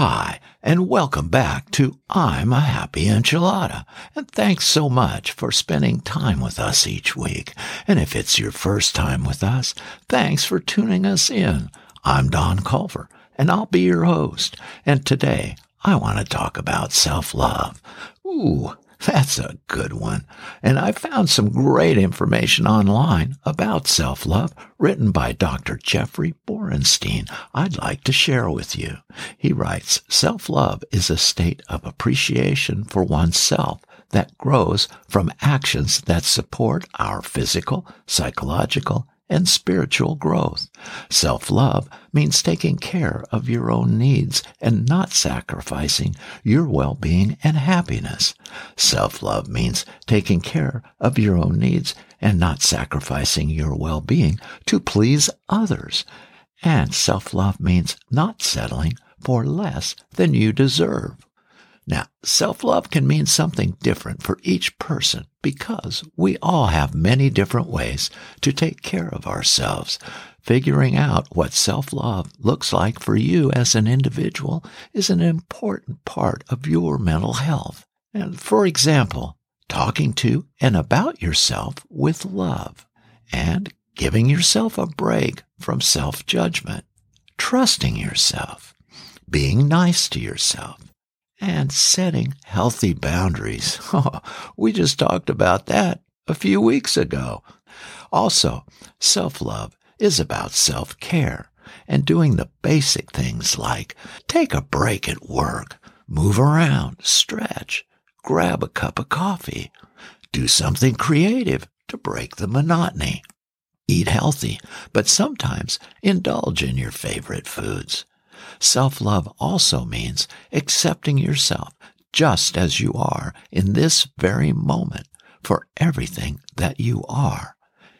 Hi, and welcome back to I'm a Happy Enchilada. And thanks so much for spending time with us each week. And if it's your first time with us, thanks for tuning us in. I'm Don Culver, and I'll be your host. And today, I want to talk about self-love. Ooh, that's a good one. And I found some great information online about self-love written by Dr. Jeffrey Borenstein I'd like to share with you. He writes, self-love is a state of appreciation for oneself that grows from actions that support our physical, psychological, and spiritual growth. Self-love means taking care of your own needs and not sacrificing your well-being and happiness. Self-love means taking care of your own needs and not sacrificing your well-being to please others. And self-love means not settling for less than you deserve. Now, self-love can mean something different for each person because we all have many different ways to take care of ourselves. Figuring out what self-love looks like for you as an individual is an important part of your mental health. And for example, talking to and about yourself with love and giving yourself a break from self-judgment, trusting yourself, being nice to yourself, and setting healthy boundaries. we just talked about that a few weeks ago. Also, self-love is about self-care and doing the basic things like take a break at work, move around, stretch, grab a cup of coffee, do something creative to break the monotony. Eat healthy, but sometimes indulge in your favorite foods. Self-love also means accepting yourself just as you are in this very moment for everything that you are.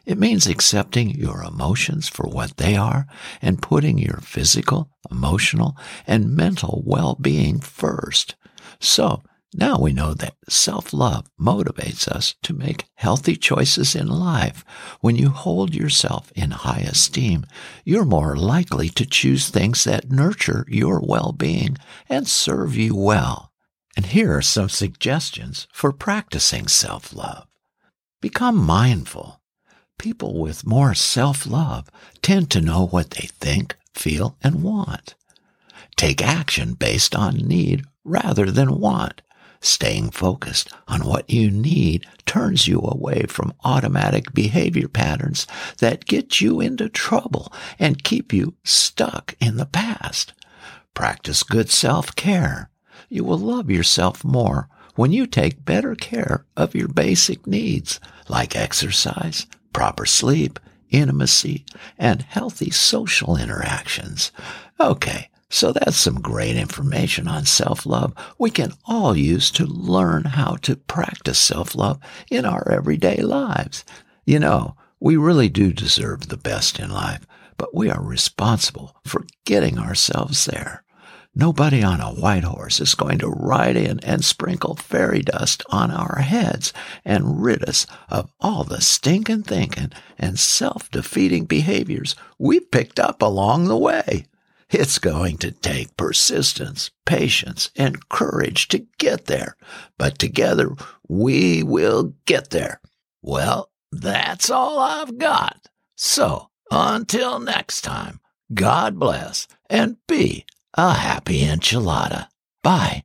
It means accepting your emotions for what they are and putting your physical, emotional, and mental well-being first. So now we know that self-love motivates us to make healthy choices in life. When you hold yourself in high esteem, you're more likely to choose things that nurture your well-being and serve you well. And here are some suggestions for practicing self-love. Become mindful. People with more self-love tend to know what they think, feel, and want. Take action based on need rather than want. Staying focused on what you need turns you away from automatic behavior patterns that get you into trouble and keep you stuck in the past. Practice good self-care. You will love yourself more when you take better care of your basic needs like exercise, proper sleep, intimacy, and healthy social interactions. Okay, so that's some great information on self-love we can all use to learn how to practice self-love in our everyday lives. You know, we really do deserve the best in life, but we are responsible for getting ourselves there. Nobody on a white horse is going to ride in and sprinkle fairy dust on our heads and rid us of all the stinking thinking and self-defeating behaviors we picked up along the way. It's going to take persistence, patience, and courage to get there, but together we will get there. Well, that's all I've got. So until next time, God bless and be a happy enchilada. Bye.